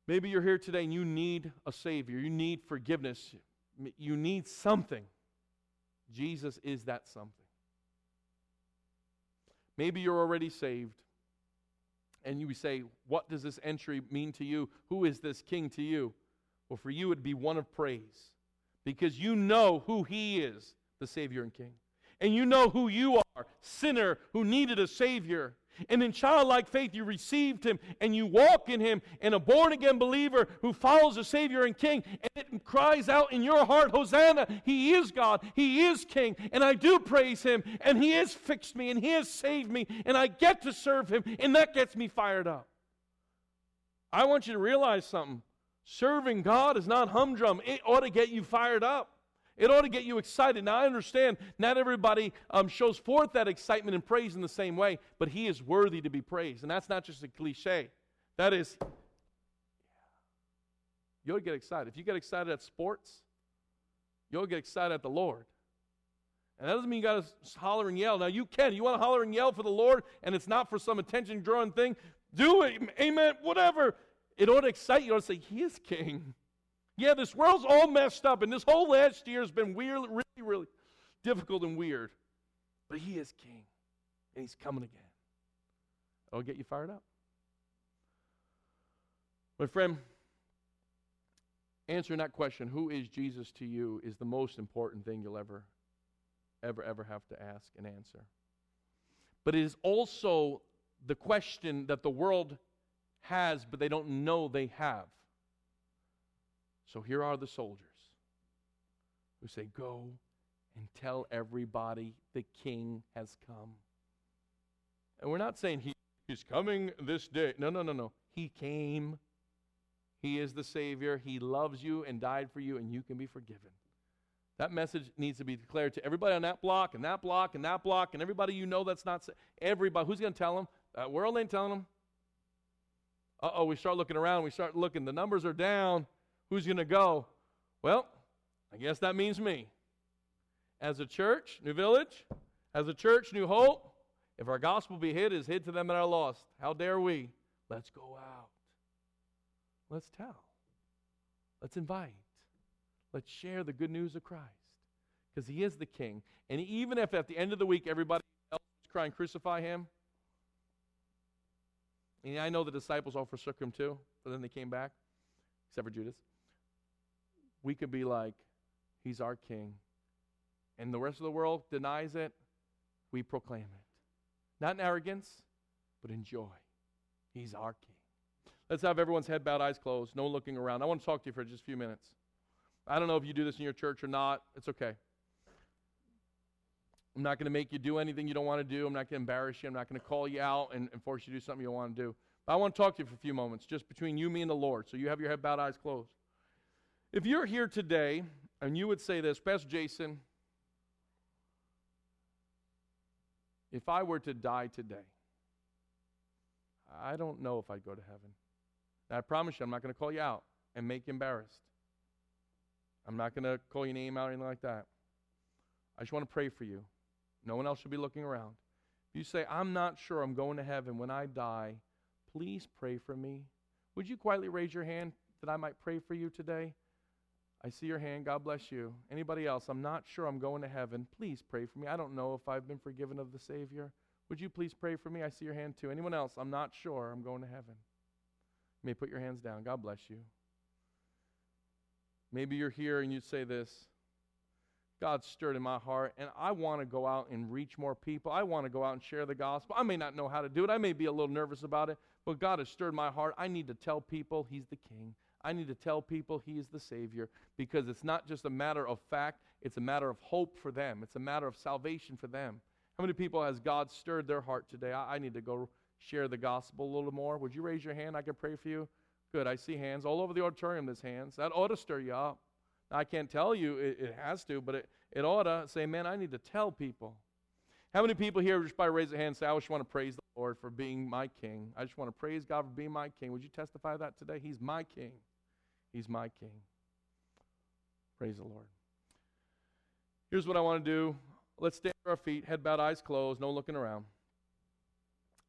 [SPEAKER 1] Maybe you're here today and you need a Savior. You need forgiveness. You need something. Jesus is that something. Maybe you're already saved and you say, What does this entry mean to you? Who is this king to you? Well, for you, it'd be one of praise because you know who he is, the Savior and King. And you know who you are, sinner who needed a Savior. And in childlike faith, you received him and you walk in him, and a born again believer who follows the Savior and King, and it cries out in your heart, Hosanna, he is God, he is King, and I do praise him, and he has fixed me, and he has saved me, and I get to serve him, and that gets me fired up. I want you to realize something. Serving God is not humdrum, it ought to get you fired up. It ought to get you excited. Now, I understand not everybody um, shows forth that excitement and praise in the same way, but He is worthy to be praised. And that's not just a cliche. That is, you ought to get excited. If you get excited at sports, you'll get excited at the Lord. And that doesn't mean you got to holler and yell. Now, you can. You want to holler and yell for the Lord, and it's not for some attention drawing thing. Do it. Amen. Whatever. It ought to excite you. You ought to say, He is King. Yeah, this world's all messed up, and this whole last year has been weird, really, really difficult and weird. But He is King, and He's coming again. It'll get you fired up. My friend, answering that question, who is Jesus to you, is the most important thing you'll ever, ever, ever have to ask and answer. But it is also the question that the world has, but they don't know they have. So here are the soldiers who say, Go and tell everybody the king has come. And we're not saying he, he's coming this day. No, no, no, no. He came. He is the Savior. He loves you and died for you, and you can be forgiven. That message needs to be declared to everybody on that block and that block and that block and everybody you know that's not everybody. Who's going to tell them? That world ain't telling them. Uh oh, we start looking around. We start looking. The numbers are down. Who's going to go? Well, I guess that means me. As a church, New Village, as a church, New Hope, if our gospel be hid, is hid to them that are lost. How dare we? Let's go out. Let's tell. Let's invite. Let's share the good news of Christ. Because he is the king. And even if at the end of the week everybody else is crying, crucify him. And I know the disciples all forsook him too, but then they came back, except for Judas we could be like, He's our King. And the rest of the world denies it, we proclaim it. Not in arrogance, but in joy. He's our King. Let's have everyone's head bowed, eyes closed, no looking around. I want to talk to you for just a few minutes. I don't know if you do this in your church or not. It's okay. I'm not going to make you do anything you don't want to do. I'm not going to embarrass you. I'm not going to call you out and, and force you to do something you don't want to do. But I want to talk to you for a few moments, just between you, me, and the Lord. So you have your head bowed, eyes closed. If you're here today and you would say this, Pastor Jason, if I were to die today, I don't know if I'd go to heaven. I promise you, I'm not going to call you out and make you embarrassed. I'm not going to call your name out or anything like that. I just want to pray for you. No one else should be looking around. If you say, I'm not sure I'm going to heaven when I die, please pray for me. Would you quietly raise your hand that I might pray for you today? I see your hand. God bless you. Anybody else? I'm not sure I'm going to heaven. Please pray for me. I don't know if I've been forgiven of the Savior. Would you please pray for me? I see your hand too. Anyone else? I'm not sure I'm going to heaven. You may put your hands down. God bless you. Maybe you're here and you say this God stirred in my heart, and I want to go out and reach more people. I want to go out and share the gospel. I may not know how to do it. I may be a little nervous about it, but God has stirred my heart. I need to tell people He's the King. I need to tell people He is the Savior because it's not just a matter of fact, it's a matter of hope for them. It's a matter of salvation for them. How many people has God stirred their heart today? I, I need to go share the gospel a little more. Would you raise your hand? I can pray for you. Good. I see hands all over the auditorium. There's hands. That ought to stir you up. I can't tell you it, it has to, but it, it ought to say, man, I need to tell people. How many people here just by raising a hand say, I just want to praise the Lord for being my king? I just want to praise God for being my king. Would you testify that today? He's my king. He's my king. Praise the Lord. Here's what I want to do. Let's stand on our feet, head bowed, eyes closed, no looking around.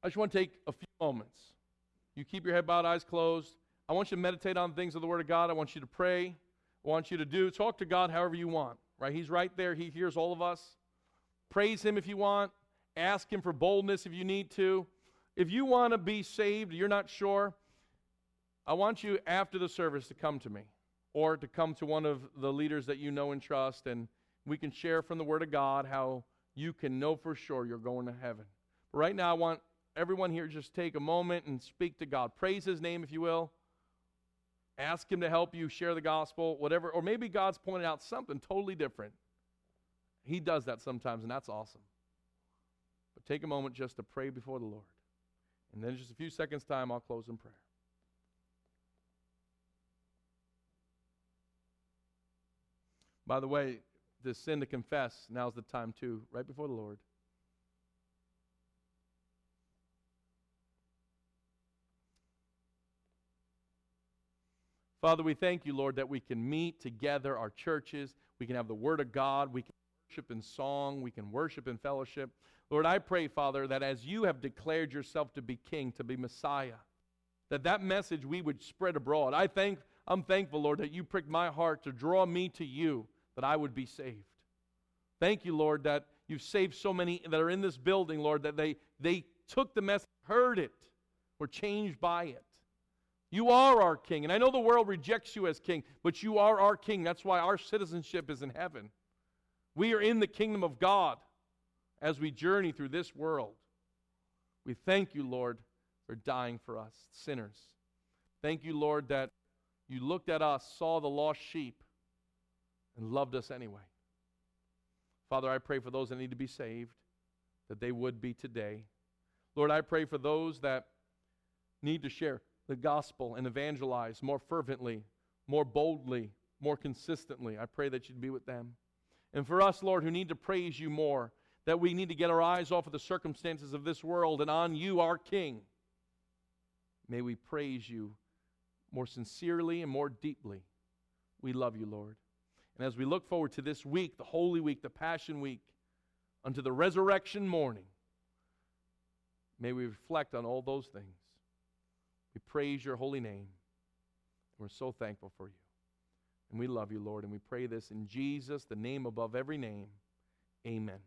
[SPEAKER 1] I just want to take a few moments. You keep your head bowed, eyes closed. I want you to meditate on things of the Word of God. I want you to pray. I want you to do talk to God however you want. Right? He's right there. He hears all of us. Praise Him if you want. Ask Him for boldness if you need to. If you want to be saved, you're not sure, I want you after the service to come to me or to come to one of the leaders that you know and trust, and we can share from the Word of God how you can know for sure you're going to heaven. But right now, I want everyone here just take a moment and speak to God. Praise His name, if you will. Ask Him to help you share the gospel, whatever. Or maybe God's pointed out something totally different. He does that sometimes, and that's awesome. But take a moment just to pray before the Lord. And then, just a few seconds' time, I'll close in prayer. By the way, the sin to confess, now's the time too, right before the Lord. Father, we thank you, Lord, that we can meet together our churches. We can have the Word of God. We can worship in song. We can worship in fellowship. Lord, I pray, Father, that as you have declared yourself to be King, to be Messiah, that that message we would spread abroad. I thank, I'm thankful, Lord, that you pricked my heart to draw me to you, that I would be saved. Thank you, Lord, that you've saved so many that are in this building, Lord, that they, they took the message, heard it, were changed by it. You are our king. And I know the world rejects you as king, but you are our king. That's why our citizenship is in heaven. We are in the kingdom of God as we journey through this world. We thank you, Lord, for dying for us, sinners. Thank you, Lord, that you looked at us, saw the lost sheep, and loved us anyway. Father, I pray for those that need to be saved, that they would be today. Lord, I pray for those that need to share the gospel and evangelize more fervently, more boldly, more consistently. I pray that you'd be with them. And for us, Lord, who need to praise you more, that we need to get our eyes off of the circumstances of this world and on you, our King, may we praise you more sincerely and more deeply. We love you, Lord. And as we look forward to this week, the Holy Week, the Passion Week, unto the resurrection morning, may we reflect on all those things. We praise your holy name. We're so thankful for you. And we love you, Lord. And we pray this in Jesus, the name above every name. Amen.